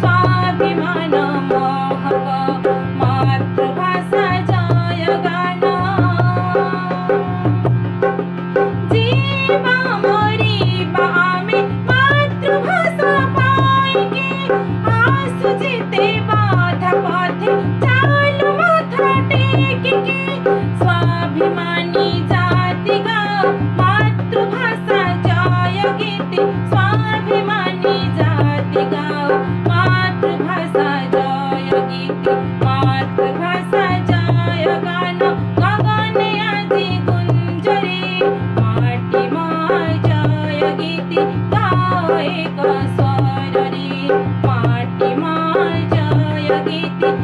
five, be mine. स्वरी मा च गितिर